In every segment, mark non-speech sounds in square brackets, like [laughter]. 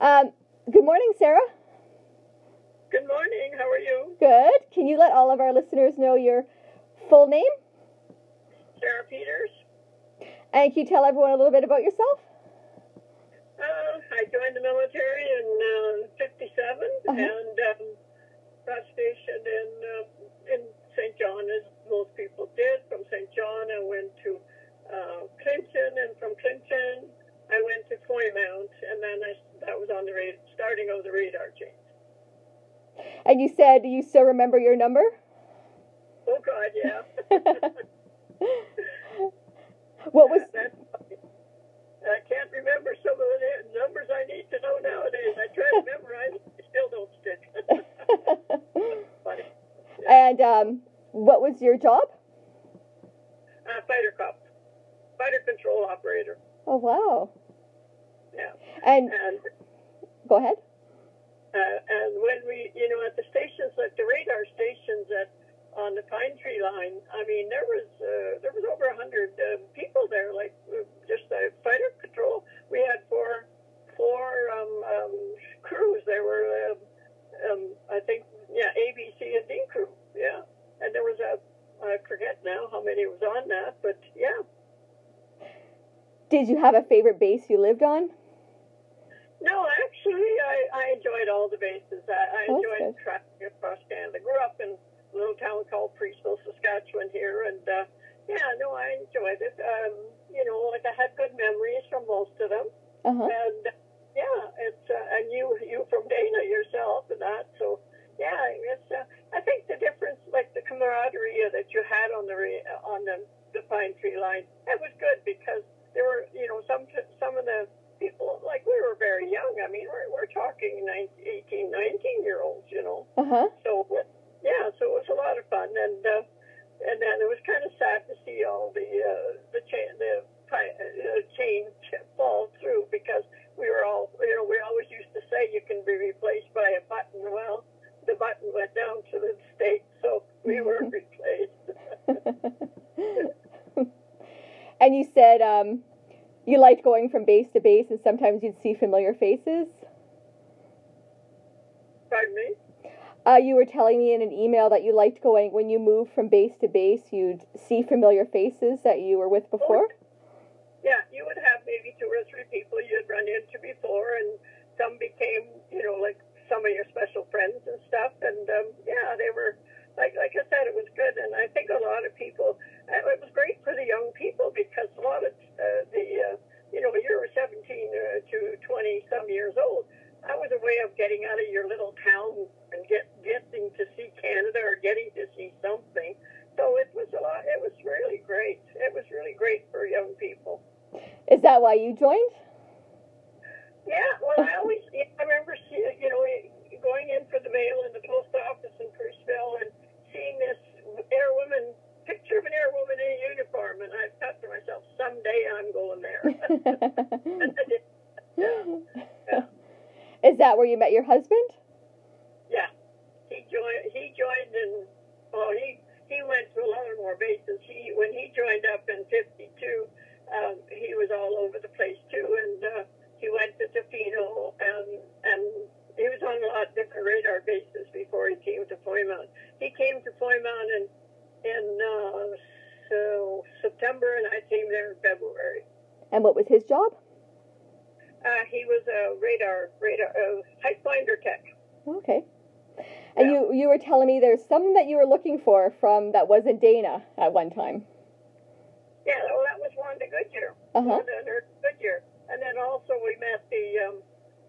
Um, good morning, Sarah. Good morning. How are you? Good. Can you let all of our listeners know your full name? Sarah Peters. And can you tell everyone a little bit about yourself? Uh, I joined the military in uh, 57 Uh-huh. and um, got stationed in uh, in St. John, as most people did. From St. John, I went to uh, Clinton, and from Clinton, I went to Foymount, and then I, that was on the radar, starting of the radar change. And you said do you still remember your number? Oh God, yeah. [laughs] [laughs] what was funny. I can't remember some of the numbers I need to know nowadays. I try to memorize, I still don't stick. [laughs] Funny. and um, what was your job? Uh, fighter cop, fighter control operator. Oh wow. Yeah, And and go ahead. uh, and when we, you know, at the stations, like the radar stations at on the Pine Tree line, I mean, there was uh, there was over a hundred uh, people there, like uh, just uh, fighter control. We had four four um, um, crews. There were, um, um, I think, yeah, A, B, C, and D crew. Yeah, and there was a I forget now how many was on that, but yeah. Did you have a favorite base you lived on? No, actually, I, I enjoyed all the bases. I, I Oh, enjoyed good. traveling across Canada. I grew up in a little town called Preeceville, Saskatchewan here, and uh, yeah, no, I enjoyed it. Um, you know, like I had good memories from most of them, Uh huh. and yeah, it's uh, and you you from Dana yourself and that. So yeah, it's. Uh, I think the difference, like the camaraderie that you had on the re- on the the pine tree line, it was good because there were you know some some of the people like we were very young. I mean, we're we're talking 19, 18, 19 year olds, you know. Uh huh. So yeah, so it was a lot of fun, and uh, and then it was kind of sad to see all the uh, the cha- the uh, chain fall through because we were all you know we always used to say you can be replaced by a button. Well, the button went down to the state, so we [laughs] were replaced. [laughs] and you said um, you liked going from base to base, and sometimes you'd see familiar faces. Pardon me. Uh, you were telling me in an email that you liked going when you moved from base to base. You'd see familiar faces that you were with before. Yeah, you would have maybe two or three people you'd run into before, and some became, you know, like some of your special friends and stuff. And um, yeah, they were, like, like I said, it was good. And I think a lot of people, uh, it was great for the young people because a lot of uh, the, uh, you know, you were 17 uh, to 20 some years old. That was a way of getting out of your little town and get getting to see Canada or getting to see something. So it was a lot. It was really great. It was really great for young people. Is that why you joined? Yeah, well, I always, yeah, I remember, see, you know, going in for the mail in the post office in Preeceville and seeing this airwoman, picture of an airwoman in a uniform, and I thought to myself, someday I'm going there. and I did. Yeah, Is that where you met your husband? yeah. He joined. He joined in. Well, he he went to a lot more bases. He when he joined up in '52, um, he was all over the place too, and uh, he went to Tofino and and he was on a lot of different radar bases before he came to Foymount. He came to Foymount in in uh, so September, and I came there in February. And what was his job? Uh, he was a radar radar uh, height finder tech. Okay. And Yeah. you you were telling me there's something that you were looking for from that wasn't Dana at one time. Yeah, well, that was Wanda Goodyear. Uh huh. Wanda Goodyear, and then also we met the um,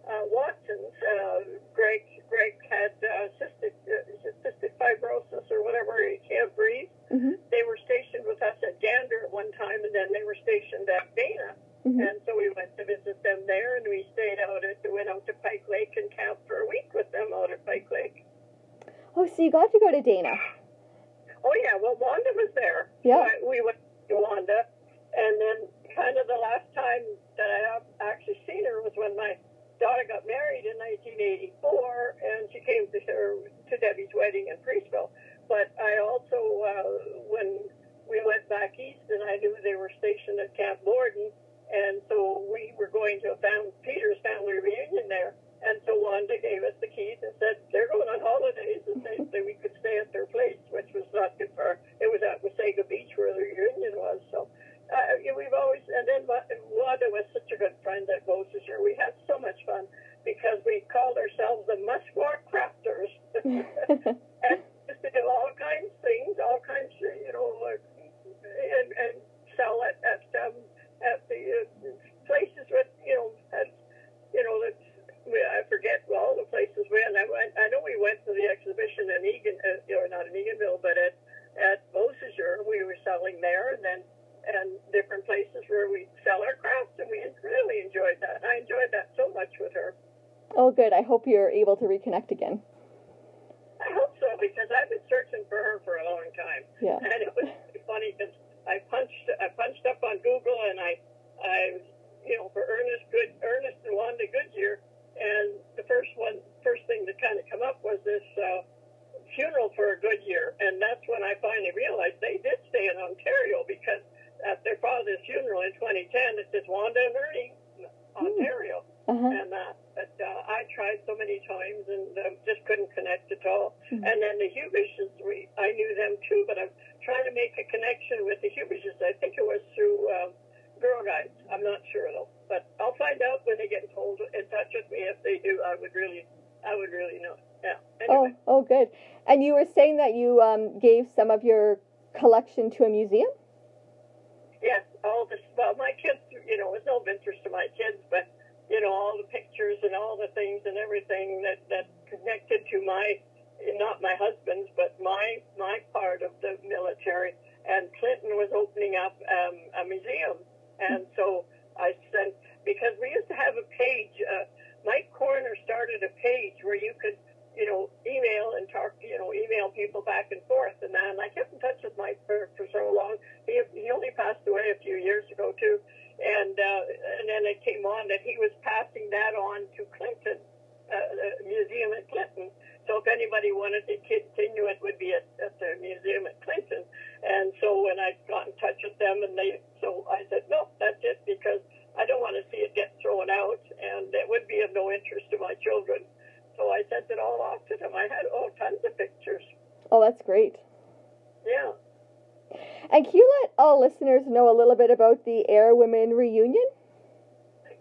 uh, Watsons. Uh, Greg Greg had uh, cystic uh, cystic fibrosis or whatever. He can't breathe. Mhm. They were stationed with us at Gander at one time, and then they were stationed at Dana. Mhm. And so we went to visit them there, and we stayed out at went out to Pike Lake and camped for a week with them out at Pike Lake. Oh, so you got to go to Dana. Oh yeah, well Wanda was there. Yeah. We went to Wanda, and then kind of the last time that I actually seen her was when my daughter got married in 1984, and she came to her to Debbie's wedding in Preeceville. But I also, uh, when we went back east, and I knew they were stationed at Camp Borden, and so we were going to a fam- Peter's family reunion there. Eganville, that they're going on holidays and they, that we could stay at their place, which was not Oh, good. I hope you're able to reconnect again. I hope so because I've been searching for her for a long time. Yeah. And it was funny because I punched I punched up on Google and I I you know for Ernest Good Ernest and Wanda Goodyear and the first one first thing that kind of come up was this uh, funeral for a Goodyear and that's when I finally realized they did stay in Ontario because at their father's funeral in 2010 it says Wanda and Ernie Ontario Uh-huh. and uh, but uh, I tried so many times and um, just couldn't connect at all. And then the Hubishes, we I knew them too, but I'm trying to make a connection with the Hubishes. I think it was through um, Girl Guides. I'm not sure though, but I'll find out when they get in, hold, in touch with me. If they do, I would really, I would really know. Yeah. Oh, Anyway, oh, good. And you were saying that you um, gave some of your collection to a museum? yes, all this. Well, my kids, you know, it was no interest to my kids, but you know, all the pictures and all the things and everything that that connected to my, not my husband's, but my my part of the military. And Clinton was opening up um, a museum, and so I sent because we used to have a page. Uh, Mike Corner started a page where you could, you know, email and talk, you know, email people back and forth, and then I kept in touch with Mike for, for so long. He he only passed away a few years ago too, and uh, and then it came on that he was passing that on to Clinton, uh, the museum at Clinton. So if anybody wanted to continue, it would be at, at the museum at Clinton. And so when I got in touch with them, and they, so I said, no, that's it because I don't want to see it get thrown out, and it would be of no interest to my children. So I sent it all off to them. I had oh tons of pictures. Oh, that's great. Yeah. And can you let all listeners know a little bit about the Air Women reunion?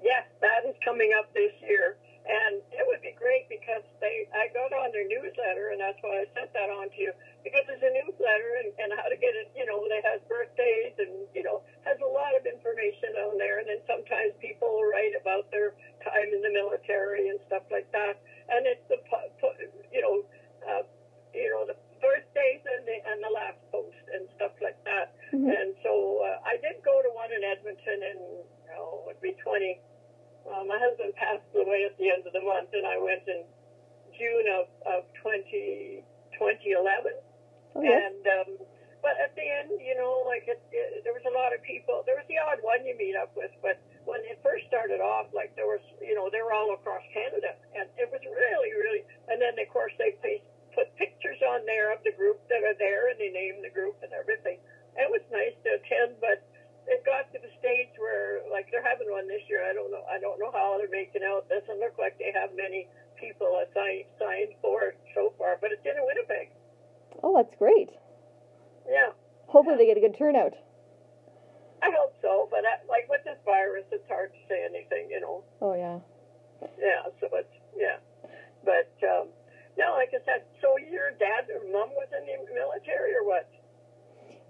Yes, that is coming up this year, and it would be great because they I got on their newsletter, and that's why I sent that on to you because there's a newsletter and, and how to get it. You know, they has birthdays and you know has a lot of information on there, and then sometimes people write about their time in the military and stuff like that, and it's the pu- pu- you know uh, you know the birthdays and the and the last post and stuff like that. Mhm. And so uh, I did go to one in Edmonton in, oh, it would be 20. Uh, my husband passed away at the end of the month, and I went in June of, of 20, 2011. Oh, yes. And, um, but at the end, you know, like it, it, there was a lot of people. There was the odd one you meet up with, but when it first started off, like there was, you know, they were all across Canada, and it was really, really. And then of course they placed, put pictures on there of the group that are there, and they named the group and everything. It was nice to attend, but it got to the stage where, like, they're having one this year. I don't know. I don't know how they're making out. Doesn't look like they have many people assigned signed for it so far, but it's in Winnipeg. Oh, that's great. Yeah. Hopefully they get a good turnout. I hope so, but I, like with this virus, it's hard to say anything, you know. Oh, yeah. Yeah, so it's yeah, but um, no, like I said, so your dad or mom was in the military or what?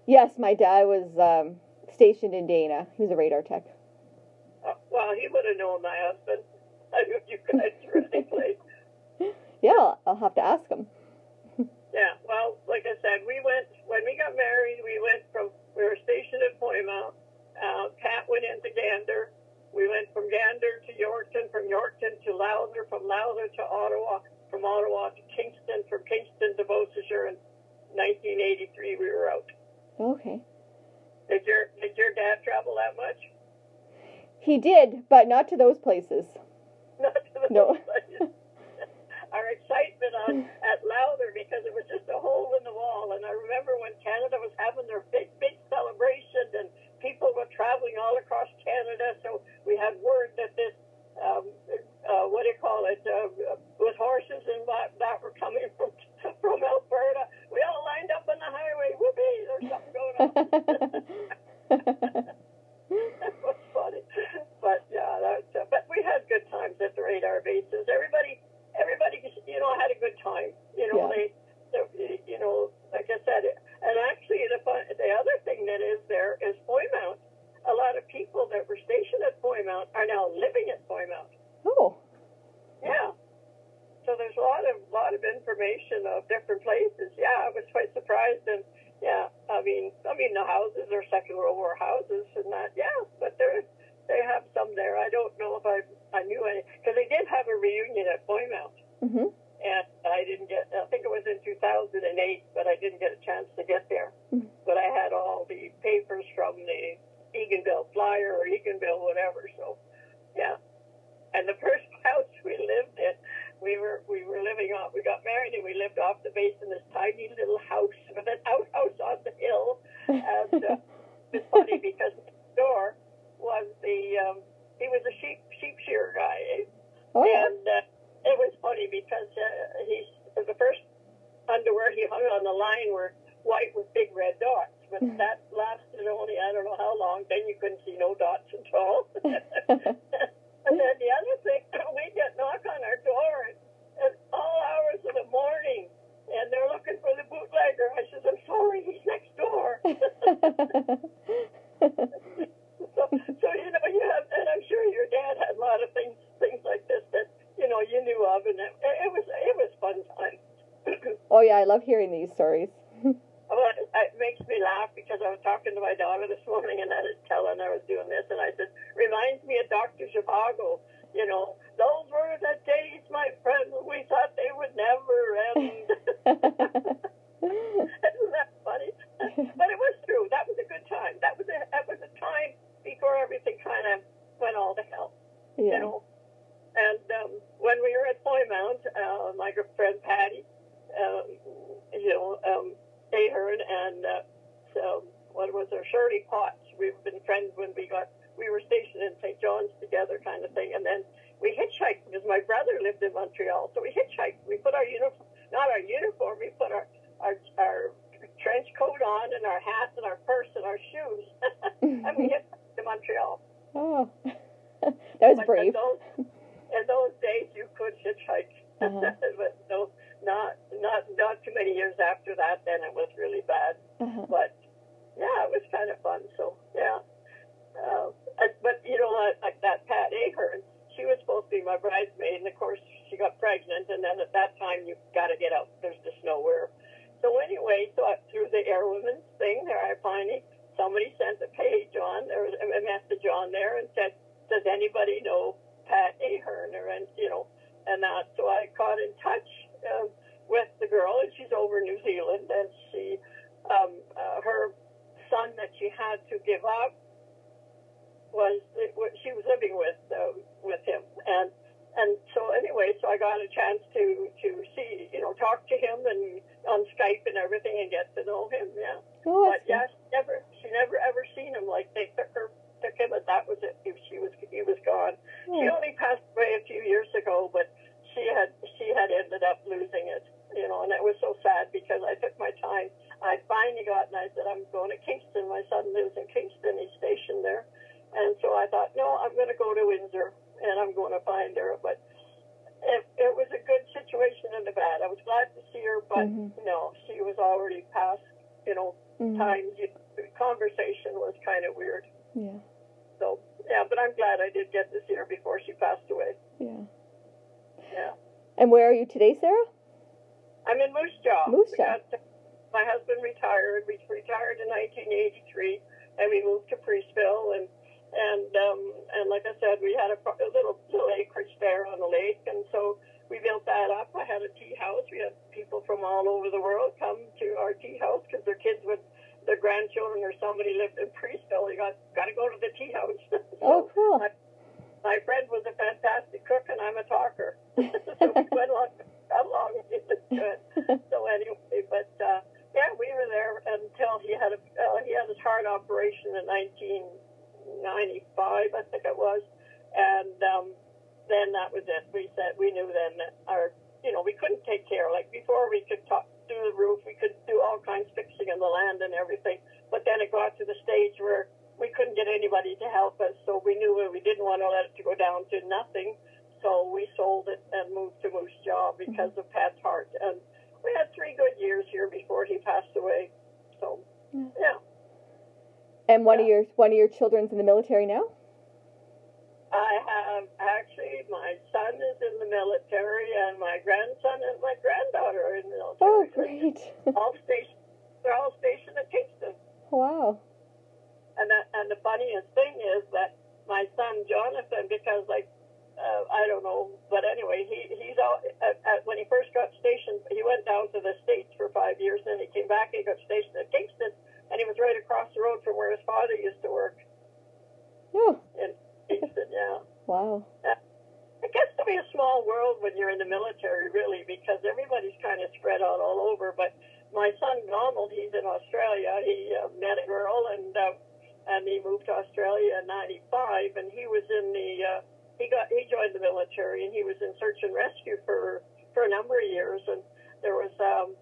Yes, my dad was um, stationed in Dana. He was a radar tech. Uh, well, he would have known my husband. I knew you guys really [laughs] played. Yeah, I'll, I'll have to ask him. Yeah, well, like I said, we went when we got married. We went from we were stationed at Plymouth. Uh, Pat went into Gander. We went from Gander to Yorkton, from Yorkton to Lowther, from Lowther to Ottawa, from Ottawa to Kingston, from Kingston to Beausejour. In 1983, we were out. Okay. Did your Did your dad travel that much? He did, but not to those places. Not to the No. Our excitement on at Lowther because it was just a hole in the wall, and I remember when Canada was having their big big celebration, and people were traveling all across Canada. So we had word that this um, uh, what do you call it uh, with horses and that, that were coming from from Alberta. We all lined up on the highway. Whoopee! There's something going on. that was funny. But yeah, that's, uh, but we had good times at the radar bases. Everybody, everybody, you know, had a good time. You know, Yeah. they, they, you know, like I said, and actually the fun, the other thing that is there is Foymount. A lot of people that were stationed at Foymount are now living at Foymount. oh, Yeah. So there's a lot of lot of information of different places. Yeah, I was quite surprised, and yeah, I mean, I mean the houses are Second World War houses and that. Yeah, but there they have some there. I don't know if I I knew any because they did have a reunion at Plymouth, Mhm. and I didn't get. I think it was in 2008, but I didn't get a chance to get there. Mhm. But I had all the papers from the Eganville Flyer or Eganville whatever. So, yeah. And the first house we lived in, we were we were living off. We got married and we lived off the base in this tiny little house with an outhouse on the hill. And uh, it's funny because next door was the um, he was a sheep sheep shearer guy, eh? Oh yeah. and uh, it was funny because uh, he's the first underwear he hung on the line were white with big red dots, but Mhm. that lasted only I don't know how long. Then you couldn't see no dots at all. [laughs] [laughs] and then the other thing, [laughs] we get knock on our door at, at all hours of the morning, and they're looking for the bootlegger. I says, I'm sorry, he's next door. so, so you know, you have, and I'm sure your dad had a lot of things, things like this that you know you knew of, and it, it was, it was fun time. oh yeah, I love hearing these stories. Well, it, it makes me laugh because I was talking to my daughter this morning and I was telling her I was doing this, and I said, reminds me of Dr. Zhivago. You know, those were the days, my friend, when we thought they would never end. Isn't that funny? But it was true. That was a good time. That was a that was a time before everything kind of went all to hell. You yeah. know. And um, when we were at Plymouth, uh, my good friend Patty, um, you know, um, Ahern and uh, so what was her Shirley Potts. We've been friends when we got we were stationed in St. John's together, kind of thing. And then we hitchhiked because my brother lived in Montreal, so we hitchhiked. We put our uniform, not our uniform, we put our our, our trench coat on and our hats and our purse and our shoes, [laughs] and we [laughs] hitchhiked to Montreal. Oh, [laughs] that was But brave. In those, in those days, you could hitchhike, Uh-huh. [laughs] but no, not not not too many years after that. Then it was really bad. Uh-huh. But yeah, it was kind of fun. So yeah, uh, I- but you know, like, like that Pat Ahern, she was supposed to be my bridesmaid, and of course she got pregnant. And then at that time, you got to get out. There's just nowhere. So anyway, so I, through the Airwomen's thing, there I finally somebody sent a page on, there was a a message on there, and said, "Does anybody know Pat Ahern?" Or and you know, and that. So I got in touch um, with the girl, and she's over in New Zealand, and she, um, uh, her son that she had to give up was she was living with uh, with him, and and so anyway, so I got a chance to to see, you know, talk to him and on Skype and everything, and get to know him. Yeah, Oh, but yeah, she never she never ever seen him. Like they took her took him, and that was it. He, she was he was gone. She hmm. only passed away a few years ago, but she had she had ended up losing it, you know, and it was so sad because I took my time. I finally got and I said I'm going to Kingston. My son lives in Kingston. He's stationed there, and so I thought, no, I'm going to go to Windsor and I'm going to find her. But it it was a good situation and a bad. I was glad to see her, but Mhm. no, she was already past. You know, Mhm. times. You, the conversation was kind of weird. Yeah. So yeah, but I'm glad I did get to see her before she passed away. Yeah. Yeah. And where are you today, Sarah? I'm in Moose Jaw. Moose Jaw. my husband retired. We retired in 1983, and we moved to Preeceville. And and um, and like I said, we had a, a little little acreage there on the lake, and so we built that up. I had a tea house. We had people from all over the world come to our tea house because their kids would, their grandchildren or somebody lived in Preeceville. You got got to go to the tea house. Oh, cool. my friend was a fantastic cook, and I'm a talker. so we went along, along. It was good. So anyway, but uh, yeah, we were there until he had a uh, he had his heart operation in 1995, I think it was, and um, then that was it. We said we knew then that our you know we couldn't take care like before we could talk, do the roof, we could do all kinds of fixing in the land and everything, but then it got to the stage where we couldn't get anybody to help us, so we knew we didn't want to let it to go down to nothing. So we sold it and moved to Moose Jaw because of Pat's heart. And we had three good years here before he passed away. So Yeah. yeah, And one of your one of your children's in the military now? I have actually my son is in the military, and my grandson and my granddaughter are in the military. Oh, great. [laughs] all stationed. They're all stationed at Kingston. wow. And that, and the funniest thing is that my son Jonathan, because like uh, I don't know, but anyway, he he's all at, at, when he first got stationed, he went down to the states for five years, and he came back. and He got stationed at Kingston, and he was right across the road from where his father used to work Oh, in Kingston. Yeah, wow. it gets to be a small world when you're in the military, really, because everybody's kind of spread out all over. But my son Donald, he's in Australia. He uh, met a girl and. Uh, and he moved to Australia in '95, and he was in the uh, he got he joined the military, and he was in search and rescue for for a number of years, and there was um,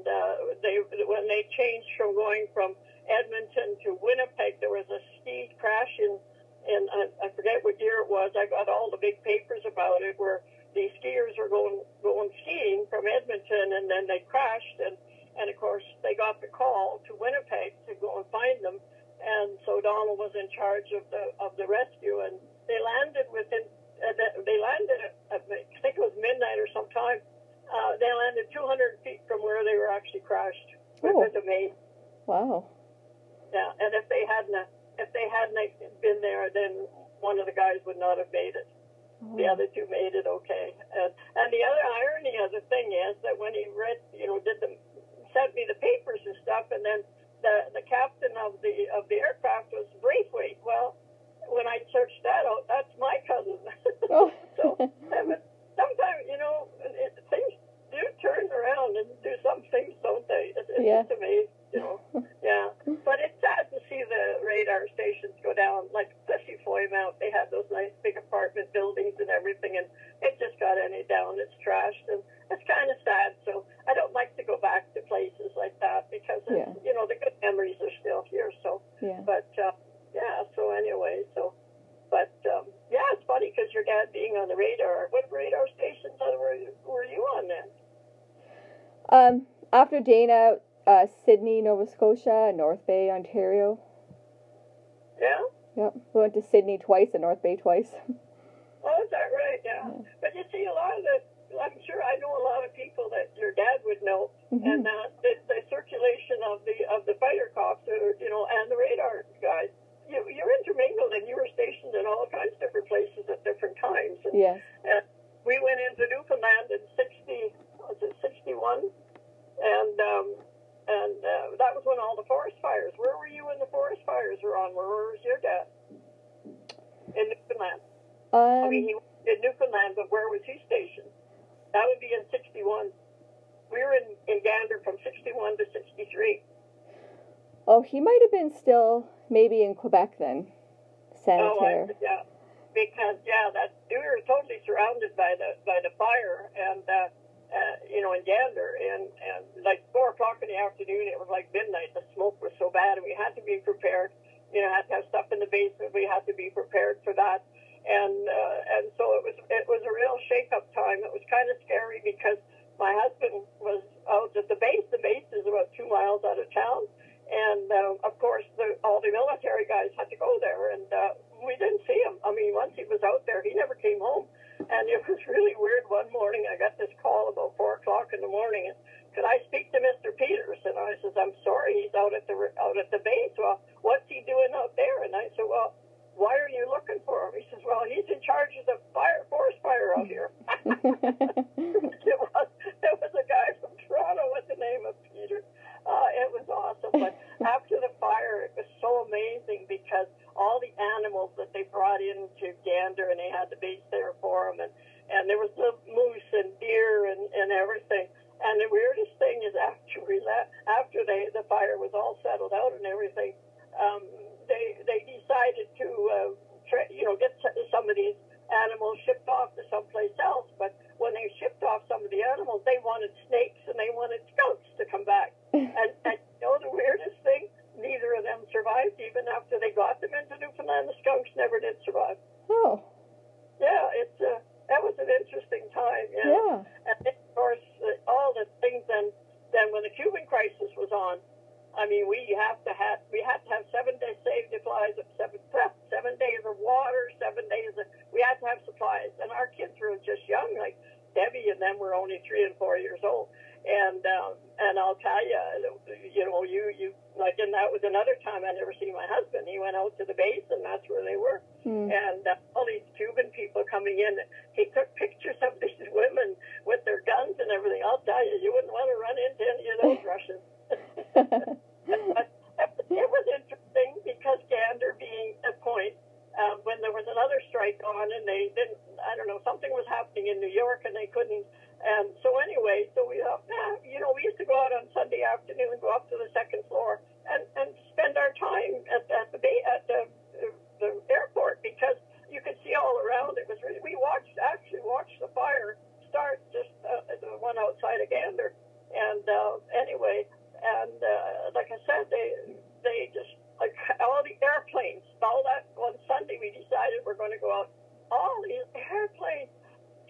and uh, they when they changed from going from Edmonton to Winnipeg, there was a ski crash in in I, I forget what year it was. I got all the big papers about it where these skiers were going going skiing from Edmonton, and then they crashed, and and of course they got the call to Winnipeg to go and find them and so Donald was in charge of the of the rescue, and they landed within. Uh, they landed at, at I think it was midnight or sometime. Uh, they landed 200 feet from where they were actually crashed Oh. with the maid. Wow. Yeah, and if they hadn't if they hadn't been there, then one of the guys would not have made it. The Oh. other two made it okay. And and the other irony of the thing is that when he read, you know, did the sent me the papers and stuff, and then the the captain of the of the aircraft was Braithwaite. Well, when I searched that out, that's my cousin. [laughs] Oh. so [laughs] sometimes you know it, turn around and do some things, don't they? It, it's Yeah. just amazing, you know. [laughs] yeah, but it's sad to see the radar stations go down. Like especially Foymount, they had those nice big apartment buildings and everything, and it just got any down. It's trashed, and it's kind of sad. So I don't like to go back to places like that because it's, Yeah. you know the good memories are still here. So, Yeah. but uh, yeah. So anyway, so but um, yeah, it's funny because your dad being on the radar. What radar stations were you, were you on then? Um, after Dana, uh, Sydney, Nova Scotia, North Bay, Ontario. Yeah. Yep. We went to Sydney twice and North Bay twice. [laughs] Oh, is that right? Yeah. Yeah. But you see, a lot of the, I'm sure I know a lot of people that your dad would know, Mhm. and uh, the, the circulation of the of the fighter cops, uh, you know, and the radar guys. You, you're intermingled, and you were stationed in all kinds of different places at different times. And, Yes. and we went into Newfoundland in '60, was it '61, and um, and uh, that was when all the forest fires. Where were you when the forest fires were on? Where was your dad? In Newfoundland. I Um, mean, he was in Newfoundland, but where was he stationed? That would be in 61. We were in, in Gander from 61 to 63. oh, he might have been still maybe in Quebec then. Oh, Senneterre. I, yeah. Because, yeah, that we were totally surrounded by the by the fire and, uh, uh, you know, in Gander. And, and like 4 o'clock in the afternoon, it was like midnight. The smoke was so bad, and we had to be prepared. You know, had to have stuff in the basement. We had to be prepared for that. and uh, and so it was it was a real shake up time. It was kind of scary because my husband was out at the base. The base is about two miles out of town, and uh, of course the, all the military guys had to go there, and uh, we didn't see him. I mean, once he was out there, he never came home, and it was really weird. One morning, I got this call about four o'clock in the morning, and could I speak to Mr. Peters? And I says, I'm sorry, he's out at the out at the base. Well, what's he doing out there? And I said, well why are you looking for him? He says, well, he's in charge of the fire, forest fire out here. it was there was a guy from Toronto with the name of Peter. Uh, it was awesome. But after the fire, it was so amazing because all the animals that they brought into Gander and they had the base there for them, and and there was the moose and deer and and everything. And the weirdest thing is after we left, after they the fire was all settled out and everything, um, they they decided to uh, tra- you know get s- some of these animals shipped off to someplace else. But when they shipped off some of the animals, they wanted snakes and they wanted skunks to come back. And, and you know the weirdest thing, neither of them survived. Even after they got them into Newfoundland, the skunks never did survive. oh, Yeah, it's uh, that was an interesting time. Yeah. yeah. And then, of course, uh, all the things then, then when the Cuban crisis was on, I mean, we have to have we had to have seven day safety supplies of seven seven days of water, seven days of we had to have supplies, and our kids were just young, like Debbie and them were only three and four years old. And um, and I'll tell you, you know, you you like, and that was another time I never seen my husband. He went out to the base, and that's where they were. Mm. And uh, all these Cuban people coming in, he took pictures of [laughs] these women with their guns and everything. I'll tell you, you wouldn't want to run into any of those [laughs] Russians. [laughs] but it was interesting because Gander being a point, um, when there was another strike on and they didn't, I don't know, something was happening in New York and they couldn't. And so anyway, so we thought, nah, you know, we used to go out on Sunday afternoon go up to the second floor and, and spend our time at, at the bay, at the, the airport because you could see all around. It was really, we watched, actually watched the fire start just uh, the one outside of Gander. And uh, anyway, and uh, like I said, they they just like all the airplanes. All that on Sunday, we decided we're going to go out. All these airplanes,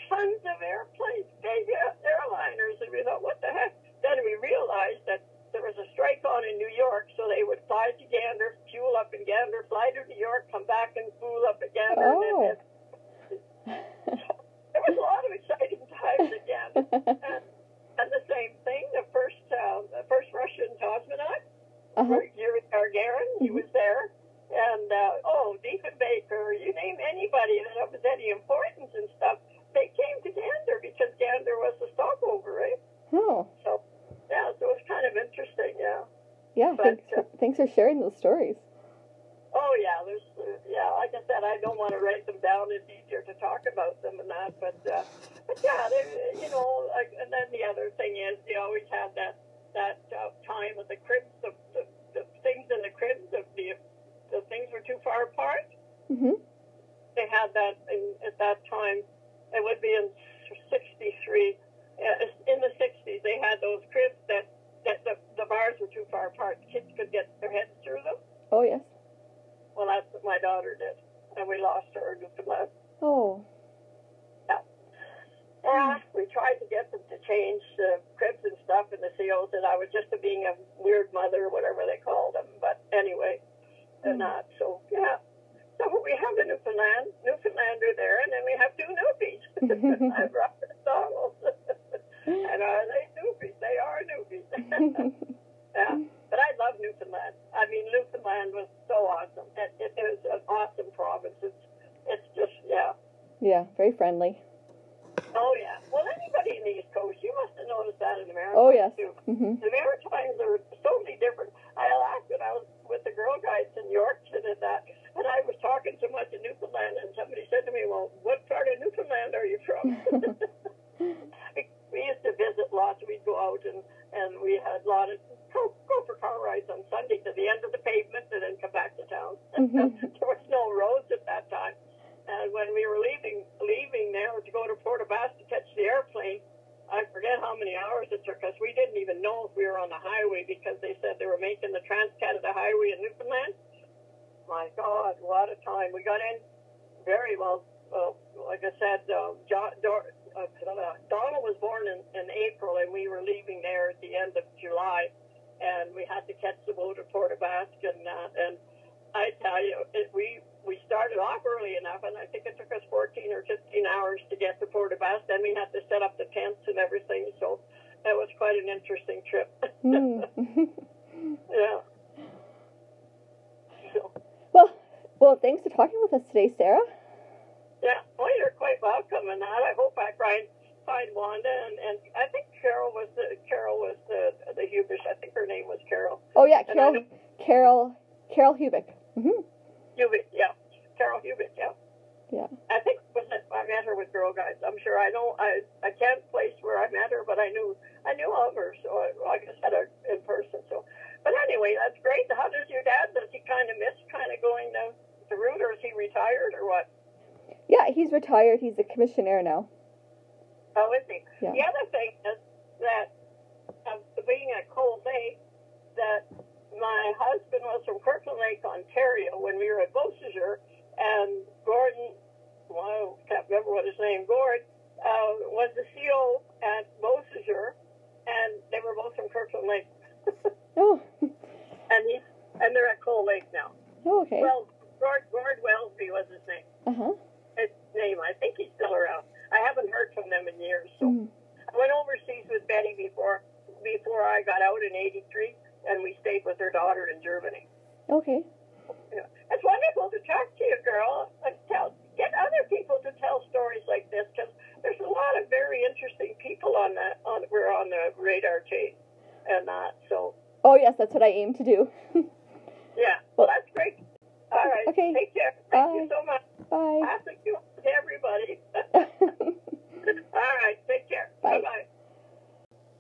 tons of airplanes, big airliners, and we thought, what the heck? Then we realized that there was a strike on in New York, so they would fly to Gander, fuel up in Gander, fly to New York, come back and fuel up at Gander. Oh. And then, there was a lot of exciting times at Gander. and, and the same thing, the first uh, the first Russian cosmonaut, uh-huh. Yuri Gagarin, he was there. And, uh, oh, Diefenbaker, you name anybody that was any importance and stuff, they came to Gander because Gander was the stopover, right? Oh, So, yeah, so it was kind of interesting, yeah. yeah. But, Thanks for, sharing those stories. Oh, yeah, there's, uh, yeah, like I said, I don't want to write them down. It's easier to talk about them and that, but, uh, but yeah, you know, like, and then the other thing is they always had that, that uh, time with the cribs, the, the, the things in the cribs, of the, the things were too far apart. hmm they had that in, at that time. It would be in '63. Uh, in the '60s, they had those cribs that, that the, the bars were too far apart. Kids could get their heads through them. Oh, yes. Well, that's what my daughter did, and we lost her in Newfoundland. Oh, Yeah, we tried to get them to change the cribs and stuff in the COs, and I was just a being a weird mother, whatever they called them. But anyway, they're Mm. not. So yeah. So we have the Newfoundland, Newfoundlander there, and then we have two newbies. [laughs] I brought the Donald. [laughs] and are they newbies? They are newbies. [laughs] yeah. But I love Newfoundland. I mean, Newfoundland was so awesome. It, it, it was an awesome province. It's, it's just, yeah. yeah. Very friendly. Oh, yeah. Well, anybody in the East Coast, you must have noticed that in America. Oh, yes. Too. hmm The Maritimes are totally different. I laughed when I was with the Girl Guides in Yorkton and that, and I was talking so much in Newfoundland, and somebody said to me, "Well, what part of Newfoundland are you from?" [laughs] [laughs] we used to visit lots. We'd go out and and we had a lot of go, go for car rides on Sunday to the end of the pavement and then come back to town. Mhm. [laughs] there was no roads at that time, and when we were leaving leaving there to go to Port Basque to catch the airplane. I forget how many hours it took us. We didn't even know if we were on the highway because they said they were making the Trans Canada Highway in Newfoundland. My God, what a time! We got in very well. Uh, like I said, uh, John, Dor, uh, Donald was born in, in April, and we were leaving there at the end of July, and we had to catch the boat at Port aux Basques, and uh, and I tell you, it, we we started off early enough, and I think it took us 14 or 15 hours to get to Port aux Basques. Then we had to set up the tents and everything, so that was quite an interesting trip. Mm. [laughs] yeah. So, well, well, thanks for talking with us today, Sarah. yeah. Well, you're quite welcome, and I hope I find find Wanda, and, and I think Carol was the Carol was the the Hubish. I think her name was Carol. Oh yeah, Carol, Carol, Carol Hubick. hmm Hubit, yeah, Carol Hubit, yeah. Yeah. I think was it, I met her with Girl Guides. I'm sure. I know. I I can't place where I met her, but I knew I knew of her. So I, I said, her in person. So, but anyway, that's great. How does your dad? Does he kind of miss kind of going to the route, or is he retired, or what? Yeah, he's retired. He's a commissioner now. Oh, is he? Yeah. The other thing is that uh, being at Cold Lake, that my husband was from Kirkland Lake, Ontario, when we were at Beausejour, and Gordon, well, I can't remember what his name, Gord, uh, was the CO at Beausejour, and they were both from Kirkland Lake, [laughs] Oh, and he and they're at Cold Lake now. oh okay. Well, Gord, Gord Wellesby was his name Uh huh. his name. I think he's still around. I haven't heard from them in years. So mm. I went overseas with Betty before before I got out in '83, and we stayed with her daughter in Germany. Okay. Yeah. It's wonderful to talk to you, girl, and tell get other people to tell stories like this because there's a lot of very interesting people on that on we're on the radar chain and that. so. Oh yes, that's what I aim to do. yeah. Well, that's great. All right. Okay. Take care. Thank Bye. you so much. Bye. Bye. Thank you everybody. [laughs] [laughs] All right, take care. Bye bye.